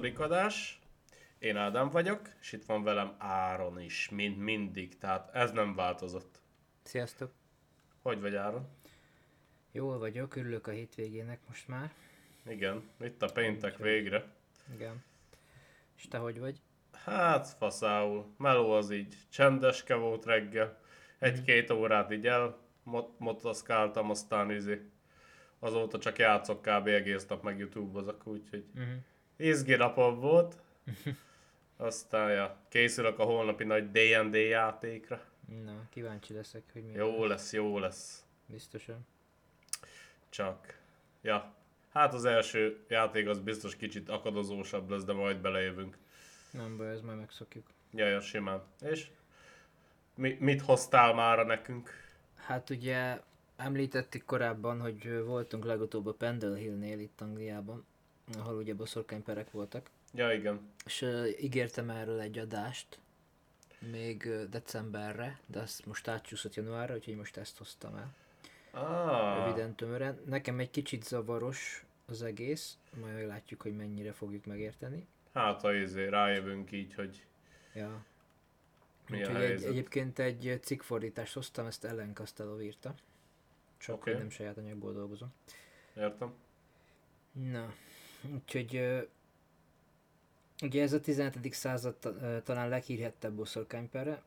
18. adás. Én Ádám vagyok, és itt van velem Áron is, mint mindig, tehát ez nem változott. Sziasztok! Hogy vagy Áron? Jól vagyok, örülök a hétvégének most már. Igen, itt a péntek végre. Igen. És te hogy vagy? Hát faszául. Meló az így csendeske volt reggel. Egy-két órát így el mot- motoszkáltam, aztán izé. Azóta csak játszok kb. egész nap meg Youtube-ozok, úgyhogy Uh-huh. Izgi napom volt. Aztán ja, készülök a holnapi nagy D&D játékra. Na, kíváncsi leszek, hogy mi Jó lesz, jó lesz. Biztosan. Csak, ja. Hát az első játék az biztos kicsit akadozósabb lesz, de majd belejövünk. Nem baj, ez majd megszokjuk. Ja, ja, simán. És mi, mit hoztál már nekünk? Hát ugye említettük korábban, hogy voltunk legutóbb a Pendle Hillnél itt Angliában, ahol ugye boszorkányperek voltak, Ja, igen. és uh, ígértem erről egy adást, még decemberre, de azt most átcsúszott januárra, úgyhogy most ezt hoztam el. Ah, Röviden, tömören. Nekem egy kicsit zavaros az egész, majd meglátjuk, hogy mennyire fogjuk megérteni. hát ha izé, rájövünk így, hogy Ja. Úgyhogy egy, egyébként egy cikkfordítást hoztam, ezt Ellen Costello írta. Csak hogy nem saját anyagból dolgozom. értem. Na, úgyhogy ugye ez a 17. század talán leghírhettebb boszorkánypere.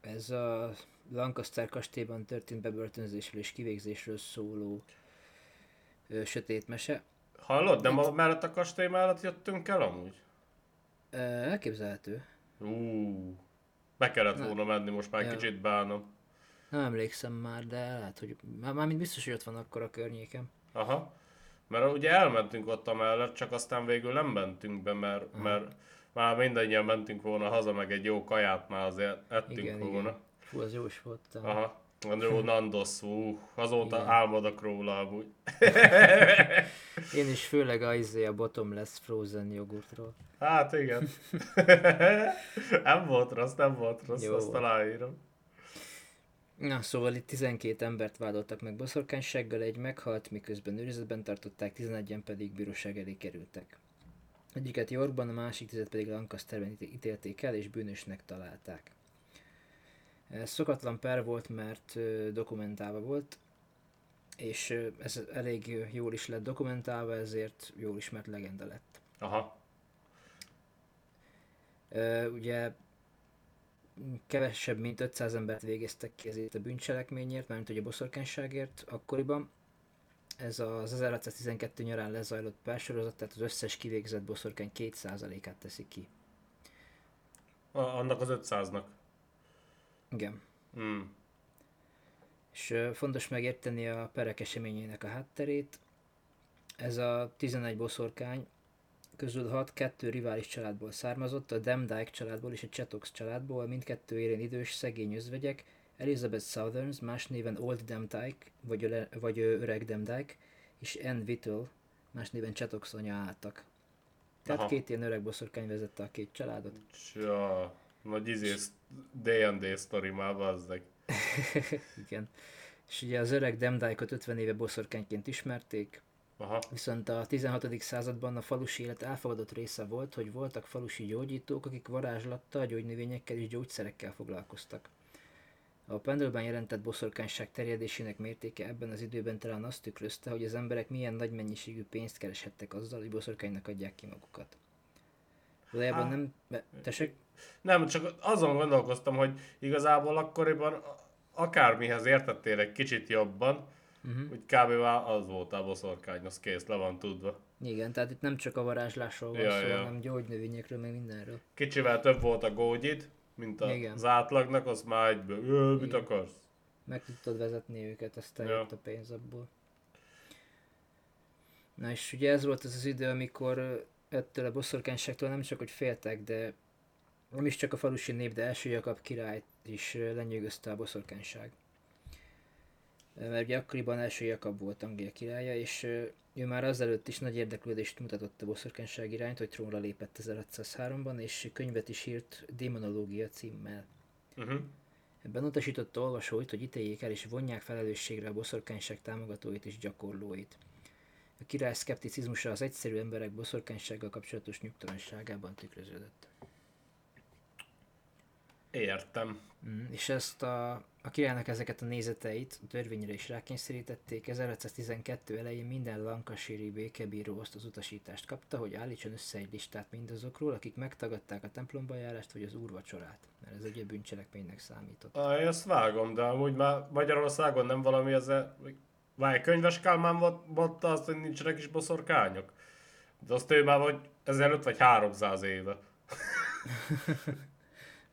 Ez a Lancaster kastélyban történt bebörtönzésről és kivégzésről szóló ö, sötét mese. Hallod, nem a mellett a kastély mellett jöttünk el amúgy? Ö, elképzelhető. Ú, be kellett Na. volna menni, most már Ja. kicsit bánom. Nem emlékszem már, de lehet, hogy már, mármint biztos, hogy ott van akkor a környéken. Aha. Mert ugye elmentünk ott a mellett, csak aztán végül nem mentünk be, mert, mert már mindannyian mentünk volna haza, meg egy jó kaját már azért ettünk Igen, volna. igen. Fú, az jó is volt. talán. Aha. Andrew Nandos, ú, azóta Igen. álmodok róla amúgy. Én is főleg a, izé, a bottomless frozen jogurtról. Hát igen. nem volt rossz, nem volt rossz, Jó azt aláírom. Na, szóval itt 12 embert vádoltak meg boszorkánysággal, egy meghalt, miközben őrizetben tartották, 11-en pedig bíróság elé kerültek. Egyiket Yorkban, a másik tizet pedig Lancasterben íté- ítélték el, és bűnösnek találták. Ez szokatlan per volt, mert dokumentálva volt, és ez elég jól is lett dokumentálva, ezért jól ismert legenda lett. Aha. Ugye kevesebb, mint 500 embert végeztek ki ezért a bűncselekményért, mármint hogy a boszorkányságért akkoriban. Ez az 1612 nyarán lezajlott persorozat, tehát az összes kivégzett boszorkány 2%-át teszi ki. A, annak az 500-nak. Igen. Hmm. És fontos megérteni a perek eseményének a hátterét. Ez a 11 boszorkány közül 6 kettő rivális családból származott, a Demdike családból és a Chetox családból, mindkettő érén idős, szegény özvegyek, Elizabeth Southerns, más néven Old Demdike, vagy, öle, vagy Öreg Demdike, és Anne Whittle, más néven Chetox anya álltak. Tehát Aha. két ilyen öreg boszorkány vezette a két családot. Csa, nagy izé, D&D sztori már, bazdeg. Igen. És ugye az öreg Demdike-ot 50 éve boszorkányként ismerték, Aha. Viszont a 16. században a falusi élet elfogadott része volt, hogy voltak falusi gyógyítók, akik varázslattal, gyógynövényekkel és gyógyszerekkel foglalkoztak. A pendőben jelentett boszorkányság terjedésének mértéke ebben az időben talán azt tükrözte, hogy az emberek milyen nagy mennyiségű pénzt kereshettek azzal, hogy boszorkánynak adják ki magukat. Valójában nem... Be, tessék? Nem, csak azon gondolkoztam, hogy igazából akkoriban akármihez értettél egy kicsit jobban, Uh-huh. hogy kb. már az volt a boszorkány, az kész, le van tudva. Igen, tehát itt nem csak a varázslásról van Ja, szó, ja. hanem gyógynövényekről, meg mindenről. Kicsivel több volt a gógyid, mint a, Igen. az átlagnak, az már egyből, mit Igen. akarsz? Meg tudtad vezetni őket, aztán Ja. a pénz abból. Na és ugye ez volt az az idő, amikor ettől a boszorkányságtól nem csak hogy féltek, de nem is csak a falusi nép, de első Jakab királyt is lenyűgözte a boszorkányság. Mert ugye akkoriban első Jakab volt Anglia királya, és ő már azelőtt is nagy érdeklődést mutatott a boszorkányság irányt, hogy trónra lépett 1603-ban, és könyvet is írt Démonológia címmel. Uh-huh. Ebben utasította olvasóit, hogy ítéljék el és vonják felelősségre a boszorkányság támogatóit és gyakorlóit. A király szkepticizmusa az egyszerű emberek boszorkánysággal kapcsolatos nyugtalanságában tükröződött. Értem. Mm, és ezt a, a királynak ezeket a nézeteit a törvényre is rákényszerítették. 1512 elején minden lankasíri békebíró azt az utasítást kapta, hogy állítson össze egy listát mindazokról, akik megtagadták a templomba járást vagy az úrvacsorát, mert ez egy bűncselekménynek számított. Ah, én ezt vágom, de amúgy már Magyarországon nem valami ezzel... Várj, könyves Kálmán volt- mondta azt, hogy nincsenek is boszorkányok. De azt ő már vagy 1500 vagy 300 éve.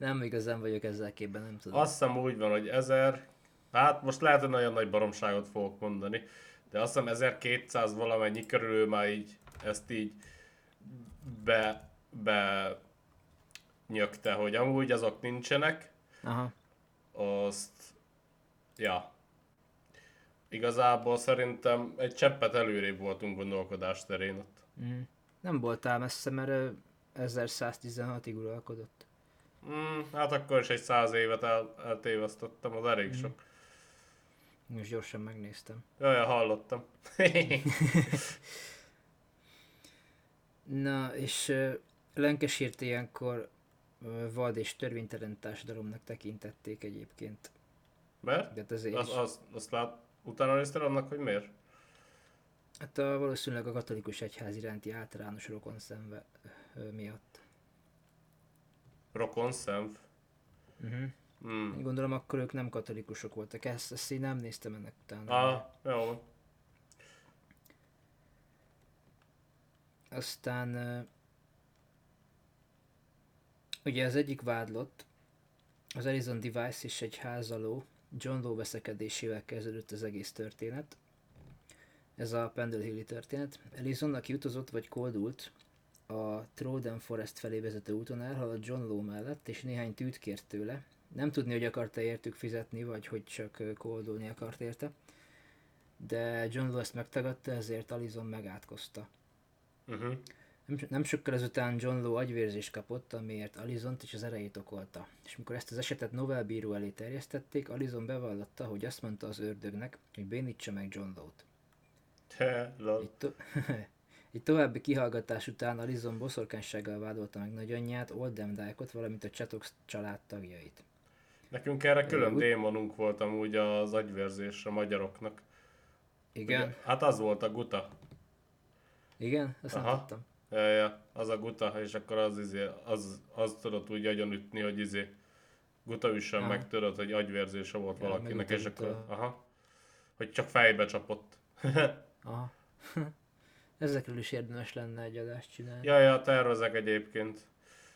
Nem igazán vagyok ezzel képben, nem tudom. Azt hiszem úgy van, hogy 1000... Hát most lehet, hogy nagyon nagy baromságot fogok mondani, de azt hiszem 1200 valamennyi körül már így ezt így be, be nyögte, hogy amúgy azok nincsenek, Aha. azt, ja, igazából szerintem egy cseppet előrébb voltunk gondolkodás terén ott. Mm. Nem voltál messze, mert ö, 1116-ig uralkodott. Mm, hát akkor is egy száz évet el, eltévesztettem, az elég sok. Most gyorsan megnéztem. Jaj, hallottam. Na, és uh, Lenkesírt ilyenkor uh, vad és törvénytelen társadalomnak tekintették egyébként. Mert? De Az, is. az, azt lát, utána néztél annak, hogy miért? Hát a, valószínűleg a katolikus egyház iránti általános rokon szemve miatt. Rokon szemv. Uh-huh. Mm. Gondolom akkor ők nem katolikusok voltak, ezt, ezt én nem néztem ennek utána. Ah, jó. Aztán ugye az egyik vádlott, az Arizon Device és egy házaló, John Lowe veszekedésével kezdődött az egész történet. Ez a Pendle Hilli történet. Ellison, aki utazott vagy koldult, a Troden Forest felé vezető úton elhaladt John Lowe mellett, és néhány tűt kért tőle. Nem tudni, hogy akarta értük fizetni, vagy hogy csak koldulni akart érte. De John Lowe ezt megtagadta, ezért Alison megátkozta. Uh-huh. Nem, nem sokkal ezután John Lowe agyvérzést kapott, amiért Alizont és az erejét okolta. És mikor ezt az esetet Novel bíró elé terjesztették, Alizon bevallotta, hogy azt mondta az ördögnek, hogy bénítsa meg John Lowe-t. He, lol. Egy, to- egy további kihallgatás után Alizon boszorkánysággal vádolta meg nagyanyját, Oldham Dyke-ot, valamint a Chatox család tagjait. Nekünk erre külön Úgy- démonunk volt amúgy az agyvérzés a magyaroknak. Igen? Ugye, hát az volt a guta. Igen? Azt nem Aha. tudtam. Ja, ja, az a guta, és akkor az, izé, az, az tudott úgy agyonütni, hogy izé, guta üssön Aha. meg, tudod, hogy agyvérzése volt Ja, valakinek, és akkor, a- aha, hogy csak fejbe csapott. Aha. Ezekről is érdemes lenne egy adást csinálni. ja, ja, tervezek egyébként.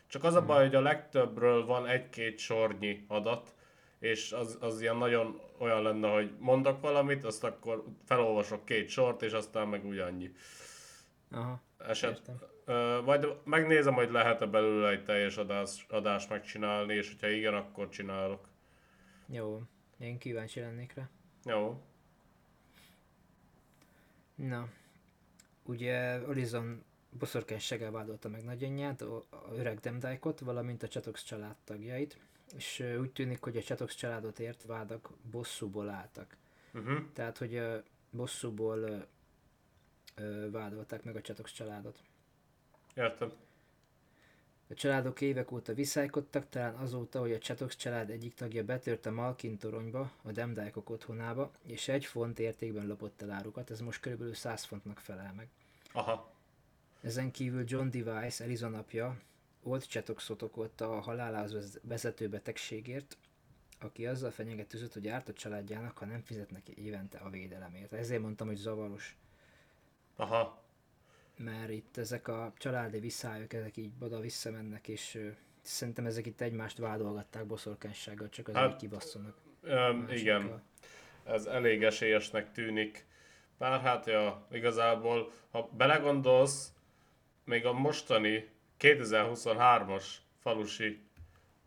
Csak az a baj, hogy a legtöbbről van egy-két sornyi adat, és az, az ilyen nagyon olyan lenne, hogy mondok valamit, azt akkor felolvasok két sort, és aztán meg ugyannyi. Aha, Eset. Ö, majd megnézem, hogy lehet-e belőle egy teljes adás, adást megcsinálni, és hogyha igen, akkor csinálok. Jó, én kíváncsi lennék rá. Jó. Na, ugye Horizon boszorkánysággal vádolta meg nagyanyját, a a öreg Demdike-ot, valamint a Csatox család tagjait, és úgy tűnik, hogy a Csatox családot ért vádak bosszúból álltak. Uh-huh. Tehát, hogy ö, bosszúból vádolták meg a Csatox családot. Értem. A családok évek óta viszálykodtak, talán azóta, hogy a Csatox család egyik tagja betört a Malkin toronyba, a Demdájkok otthonába, és egy font értékben lopott el árukat, ez most körülbelül 100 fontnak felel meg. Aha. Ezen kívül John Device, Eliza apja, Old Chatoxot okolta a halálához vezető betegségért, aki azzal fenyegetőzött, hogy árt a családjának, ha nem fizet neki évente a védelemért. Ezért mondtam, hogy zavaros, Aha. Mert itt ezek a családi visszályok, ezek így oda visszamennek, és ö, szerintem ezek itt egymást vádolgatták boszorkánysággal, csak azért, Hát, hogy kibasszanak. Öm, igen. Ez elég esélyesnek tűnik. Bár hát, ja, igazából, ha belegondolsz, még a mostani 2023-as falusi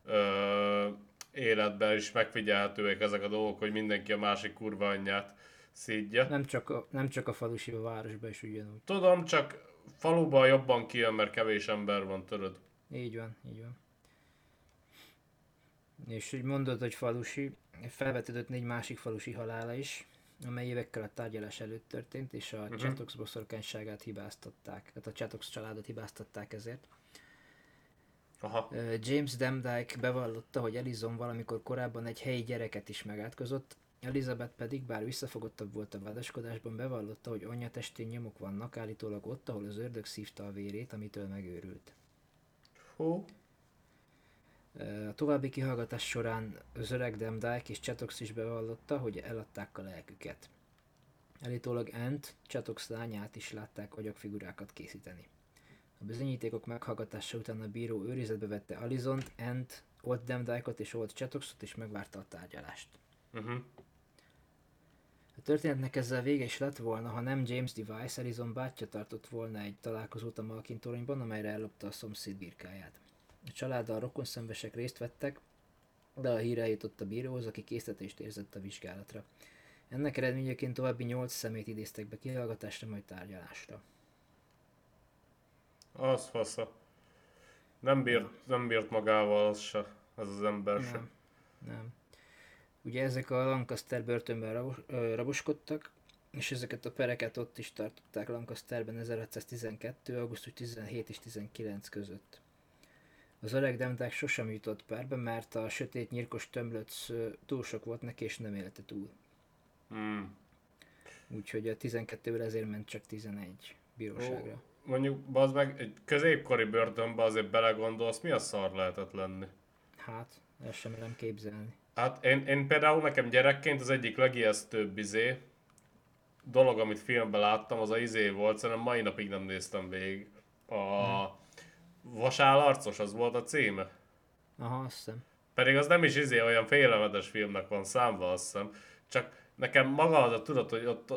ö, életben is megfigyelhetőek ezek a dolgok, hogy mindenki a másik kurva anyját szídja. Nem csak a, nem csak a falusi, a városban is ugyanúgy. Tudom, csak faluban jobban kijön, mert kevés ember van, tudod. Így van, így van. És úgy mondod, hogy falusi, felvetődött négy másik falusi halála is. amely évekkel a tárgyalás előtt történt, és a uh-huh. Chatox boszorkányságát hibáztatták, tehát a Chatox családot hibáztatták ezért. Aha. James Demdike bevallotta, hogy Elizon valamikor korábban egy helyi gyereket is megátkozott, Elizabeth pedig, bár visszafogottabb volt a vádaskodásban, bevallotta, hogy anyja testén nyomok vannak, állítólag ott, ahol az ördög szívta a vérét, amitől megőrült. Hú. A további kihallgatás során az öreg Demdike és Chatox is bevallotta, hogy eladták a lelküket. Elítólag Ant, Chatox lányát is látták agyagfigurákat készíteni. A bizonyítékok meghallgatása után a bíró őrizetbe vette Alizont, Ant, Old Demdike-ot és Old Chatoxot és megvárta a tárgyalást. Uh-huh. A történetnek ezzel vége is lett volna, ha nem James Device, Arizon bátyja tartott volna egy találkozót a Malkin toronyban, amelyre ellopta a szomszéd birkáját. A családdal rokonszenvesek részt vettek, de a híre jutott a bíróhoz, aki készítést érzett a vizsgálatra. Ennek eredményeként további nyolc szemét idéztek be kihallgatásra, majd tárgyalásra. Az fasza. Nem bírt, nem bírt magával az se, ez az ember Nem. se. Nem. Ugye ezek a Lancaster börtönben rabos, ö, raboskodtak, és ezeket a pereket ott is tartották Lancasterben 1612. augusztus 17 és 19 között. Az öreg Demdák sosem jutott perbe, mert a sötét nyírkos tömlöc túl sok volt neki, és nem élte túl. Hmm. Úgyhogy a 12-ből ezért ment csak 11 bíróságra. Ó, Mondjuk, bazd meg, egy középkori börtönbe azért belegondolsz, mi a szar lehetett lenni? Hát, ezt sem merem képzelni. Hát én, én például nekem gyerekként az egyik legijesztőbb izé, dolog, amit filmben láttam, az a izé volt, szerintem mai napig nem néztem végig. A Vasállarcos, az volt a címe. Aha, azt hiszem. Pedig az nem is izé olyan félelmetes filmnek van számva, azt hiszem. Csak nekem maga az a tudat, hogy ott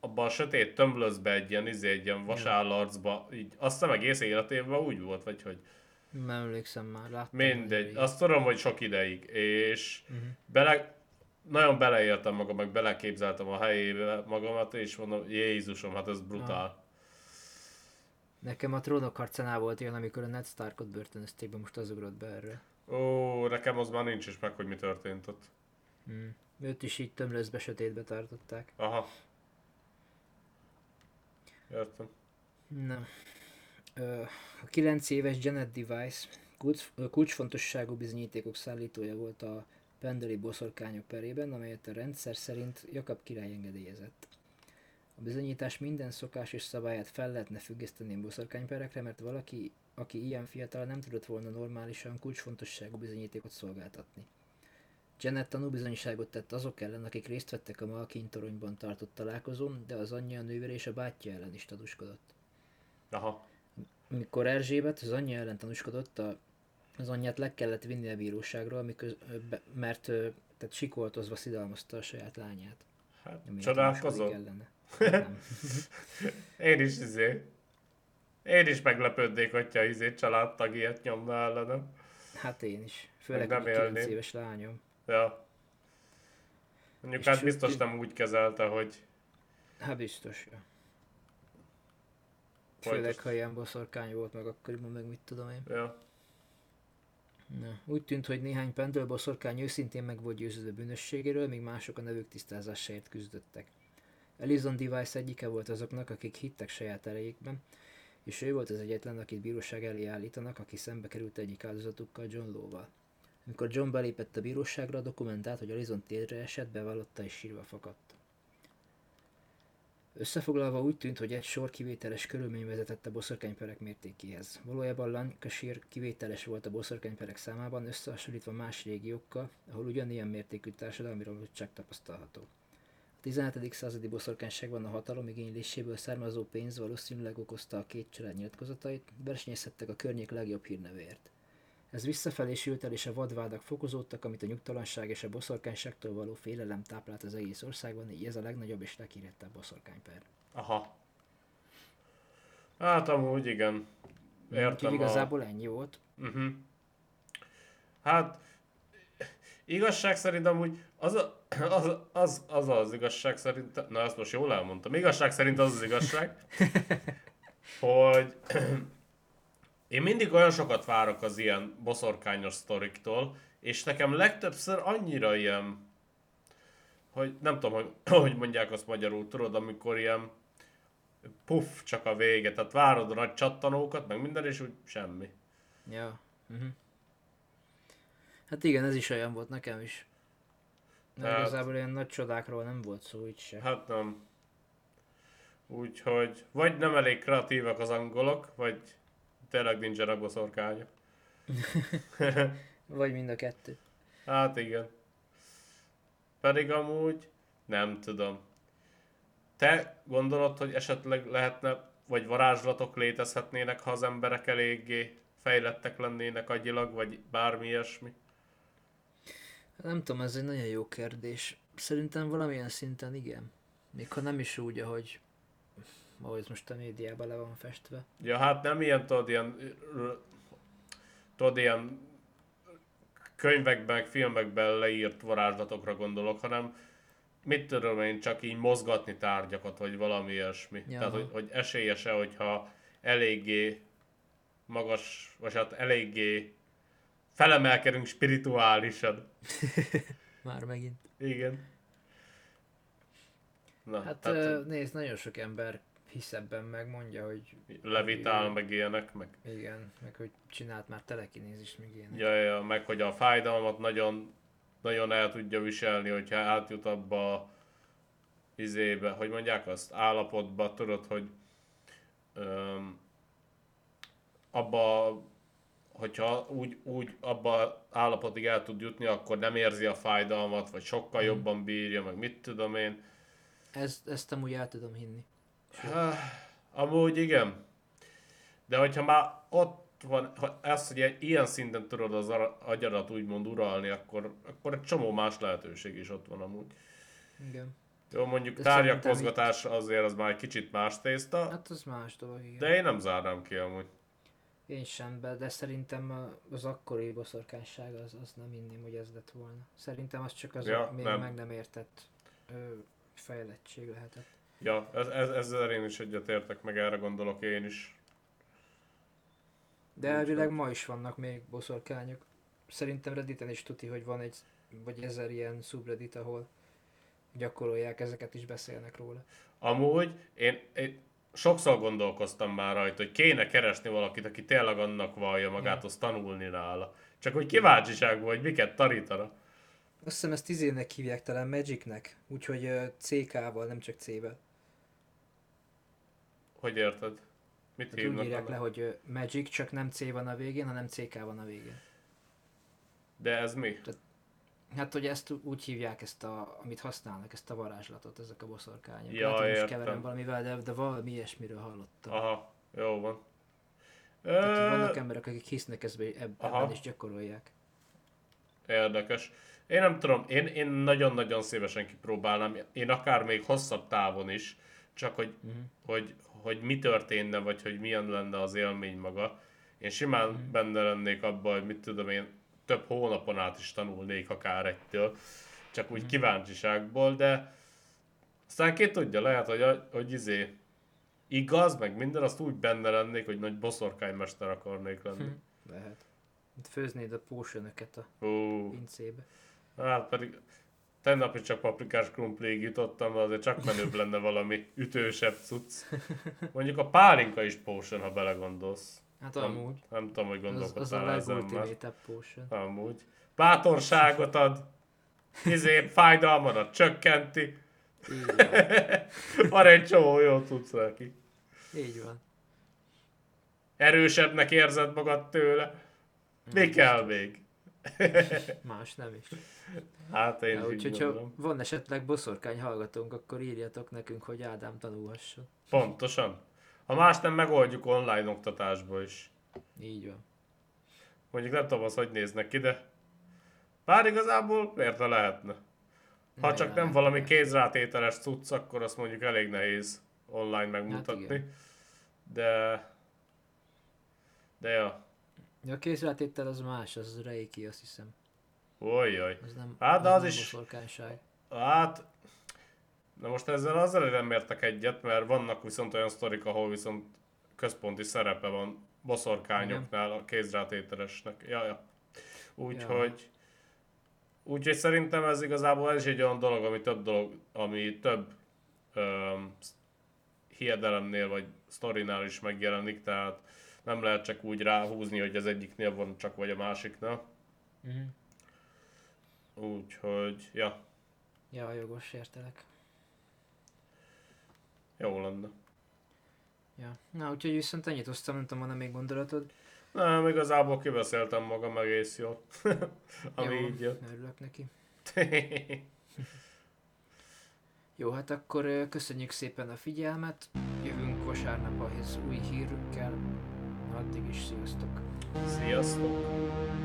abban a sötét tömlözbe egy ilyen, izé, egy ilyen vasállarcba, így azt hiszem egész életében úgy volt, vagy hogy Nem emlékszem már, láttam. mindegy. Azt tudom, hogy sok ideig, és bele, nagyon beleéltem magam, meg beleképzeltem a helyébe magamat, és mondom, Jézusom, hát ez brutál. Nekem a trónok harcánál volt ilyen, amikor a Ned Starkot börtönözték be, most az ugrott be erre. Ó, nekem az már nincs is meg, hogy mi történt ott. Mm. Őt is így tömlözbe sötétbe tartották. Aha. Értem. Na. A 9 éves Janet Device kulcsfontosságú bizonyítékok szállítója volt a pendeli boszorkányok perében, amelyet a rendszer szerint Jakab király engedélyezett. A bizonyítás minden szokás és szabályát fel lehetne függeszteni a boszorkányperekre, mert valaki, aki ilyen fiatal nem tudott volna normálisan kulcsfontosságú bizonyítékot szolgáltatni. Janet tanúbizonyságot tett azok ellen, akik részt vettek a Malkin toronyban tartott találkozón, de az anyja, a nővére és a bátyja ellen is tanúskodott. Aha. Amikor Erzsébet az anyja ellen tanúskodott, a, az anyját le kellett vinni a bíróságra, amikor, mert tehát sikoltozva szidalmazta a saját lányát. Hát. Nem. Én is izé. Én is meglepődnék, hogyha izé családtag ilyet nyomna ellenem. Hát én is. Főleg, nem hogy 9 élném. éves lányom. Ja. Mondjuk És hát biztos nem úgy kezelte, hogy Hát biztos. Ja. Főleg, ha ilyen boszorkány volt meg akkoriban, meg mit tudom én. ja. Na, úgy tűnt, hogy néhány pendől boszorkány őszintén meg volt győződve bűnösségéről, míg mások a nevük tisztázásáért küzdöttek. Elizon Device egyike volt azoknak, akik hittek saját erejékben, és ő volt az egyetlen, akit bíróság elé állítanak, aki szembe került egyik áldozatukkal John Lowe-val. Amikor John belépett a bíróságra, dokumentált, hogy Elizon térdre esett, bevallotta és sírva fakadt. Összefoglalva úgy tűnt, hogy egy sor kivételes körülmény vezetett a boszorkányperek mértékéhez. Valójában Lancashire kivételes volt a boszorkányperek számában, összehasonlítva más régiókkal, ahol ugyanilyen mértékű társadalmi romlottság tapasztalható. A 17. századi boszorkányságban a hatalom igényléséből származó pénz valószínűleg okozta a két család nyilatkozatait, versenyezhettek a környék legjobb hírnevéért. Ez visszafelé sült el, és a vadvádak fokozódtak, amit a nyugtalanság és a boszorkányságtól való félelem táplált az egész országban, így ez a legnagyobb és leghírettebb boszorkányper. Aha. Hát amúgy igen. Úgyhogy Értem a... igazából ennyi volt. Uh-huh. Hát igazság szerint amúgy az, a, az, az, az az igazság szerint, na ezt most jól elmondtam, igazság szerint az az igazság, hogy én mindig olyan sokat várok az ilyen boszorkányos sztoriktól, és nekem legtöbbször annyira ilyen, hogy nem tudom, hogy, hogy mondják azt magyarul, tudod, amikor ilyen puff csak a vége, tehát várod a nagy csattanókat, meg minden, és úgy semmi. Ja. Uh-huh. Hát igen, ez is olyan volt nekem is. De Tehát- igazából ilyen nagy csodákról nem volt szó itt se. Hát nem. Úgyhogy vagy nem elég kreatívak az angolok, vagy tényleg nincsenek boszorkányok. Vagy mind a kettő. Hát igen. Pedig amúgy nem tudom. Te gondolod, hogy esetleg lehetne, vagy varázslatok létezhetnének, ha az emberek eléggé fejlettek lennének agyilag, vagy bármi ilyesmi? Nem tudom, ez egy nagyon jó kérdés. Szerintem valamilyen szinten igen. Még ha nem is úgy, ahogy, ahogy ez most a médiában le van festve. Ja, hát nem ilyen, tudod, ilyen, tudod, ilyen könyvekben, meg filmekben leírt varázslatokra gondolok, hanem mit tudom én, csak így mozgatni tárgyakat, vagy valami ilyesmi. Ja. Tehát, hogy, hogy esélyese, hogyha eléggé magas, vagy hát eléggé felemelkedünk spirituálisan. Már megint. Igen. Na, Hát tehát nézd, nagyon sok ember hisz ebben meg, mondja, hogy levitál, meg ilyenek, meg igen, meg hogy csinált már telekinézis, meg ilyenek. Ja, ja, meg hogy a fájdalmat nagyon, nagyon el tudja viselni, hogyha átjut abba a izébe, hogy mondják azt, állapotba, tudod, hogy öm, abba, hogyha úgy, úgy abba állapotig el tud jutni, akkor nem érzi a fájdalmat, vagy sokkal jobban bírja, meg mit tudom én. Ez, ezt amúgy el tudom hinni. Amúgy igen. De hogyha már ott van, ha ezt, hogy ilyen szinten tudod az agyarat úgymond uralni, akkor, akkor egy csomó más lehetőség is ott van amúgy. Igen. Jó, mondjuk De tárgyak szerintem mozgatás azért az már egy kicsit más tészta, Hát az más dolog, igen. de én nem zárnám ki amúgy. Én sem, be, de szerintem az akkori boszorkányság az, az nem inném, hogy ez lett volna. Szerintem az csak az Ja, a még nem. meg nem értett ö, fejlettség lehetett. Ja, ez, ez, ezzel én is egyetértek, meg erre gondolok én is. De elvileg ma is vannak még boszorkányok. Szerintem Redditen is tuti, hogy van egy vagy ezer ilyen subreddit, ahol gyakorolják, ezeket is beszélnek róla. Amúgy én, én sokszor gondolkoztam már rajta, hogy kéne keresni valakit, aki tényleg annak vallja magát, azt tanulni nála. Csak hogy kíváncsiságból, hogy miket tanítana. Azt hiszem ezt izének hívják talán Magicnek, úgyhogy CK-val, nem csak C-vel. Hogy érted? Mit Tehát úgy írják le, hogy Magic, csak nem C van a végén, hanem CK van a végén. De ez mi? Hát, hogy ezt úgy hívják, ezt a, amit használnak, ezt a varázslatot, ezek a boszorkányok. Ja, hát, értem. keverem valamivel, de, de valami ilyesmiről hallottam. Aha, jó van. Tehát, Ö, vannak emberek, akik hisznek ezbe, eb- Aha. ebben is gyakorolják. Érdekes. Én nem tudom, én, én nagyon-nagyon szívesen kipróbálnám, én akár még hosszabb távon is, csak hogy, Mhm. hogy, hogy mi történne, vagy hogy milyen lenne az élmény maga. Én simán Mhm. benne lennék abban, hogy mit tudom én, több hónapon át is tanulnék akár egytől, csak Mhm. úgy kíváncsiságból, de aztán ki tudja, lehet, hogy, hogy izé, igaz, meg minden, azt úgy benne lennék, hogy nagy boszorkánymester akarnék lenni. Hm. Lehet. Főznéd a potionöket a Hú. pincébe. Hát pedig tegnap is csak paprikás krumplig jutottam, de azért csak menőbb lenne valami ütősebb cucc. Mondjuk a pálinka is potion, ha belegondolsz. Hát Nem, amúgy. nem tudom, hogy Az, az a gondolkodtál legultimate potion. Amúgy. Bátorságot ad, izé, fájdalmadat csökkenti. Van egy csomó jó tudsz neki. Így van. Erősebbnek érzed magad tőle. Mi kell még? Más nem is. Hát én Ja, úgyhogy ha van esetleg boszorkány hallgatónk, akkor írjatok nekünk, hogy Ádám tanulhasson. Pontosan. Ha más nem, megoldjuk online oktatásba is. Így van. Mondjuk nem tudom, az hogy néznek ki, de bár igazából miért ne lehetne. Ha Ne csak nem lehetne. valami kézrátételes cucc, akkor azt mondjuk elég nehéz online megmutatni. Hát igen. de... De ja. Ja, a kézrátétel az más, az reiki, azt hiszem. Ojjaj. Az nem, Hát, de az nem is- boszorkányság. Hát... Na most ezzel azzal nem értek egyet, mert vannak viszont olyan sztorik, ahol viszont központi szerepe van boszorkányoknál a kézrátételesnek. Ja, ja. Úgyhogy... Úgyhogy szerintem ez igazából ez is egy olyan dolog, ami több dolog, ami több öm, hiedelemnél vagy sztorinál is megjelenik, tehát nem lehet csak úgy ráhúzni, hogy az egyiknél van csak vagy a másiknál. Mhm. Úgyhogy, ja, Ja, jogos, értelek. jó lenne. Ja. Na, úgyhogy viszont ennyit hoztam, nem tudom, van-e még gondolatod? Nem, igazából kibeszéltem magam egész jól. Ami Jó, így jött. Örülök neki. Jó, hát akkor köszönjük szépen a figyelmet. Jövünk vasárnap ahhoz új hírükkel. Addig is sziasztok! Sziasztok!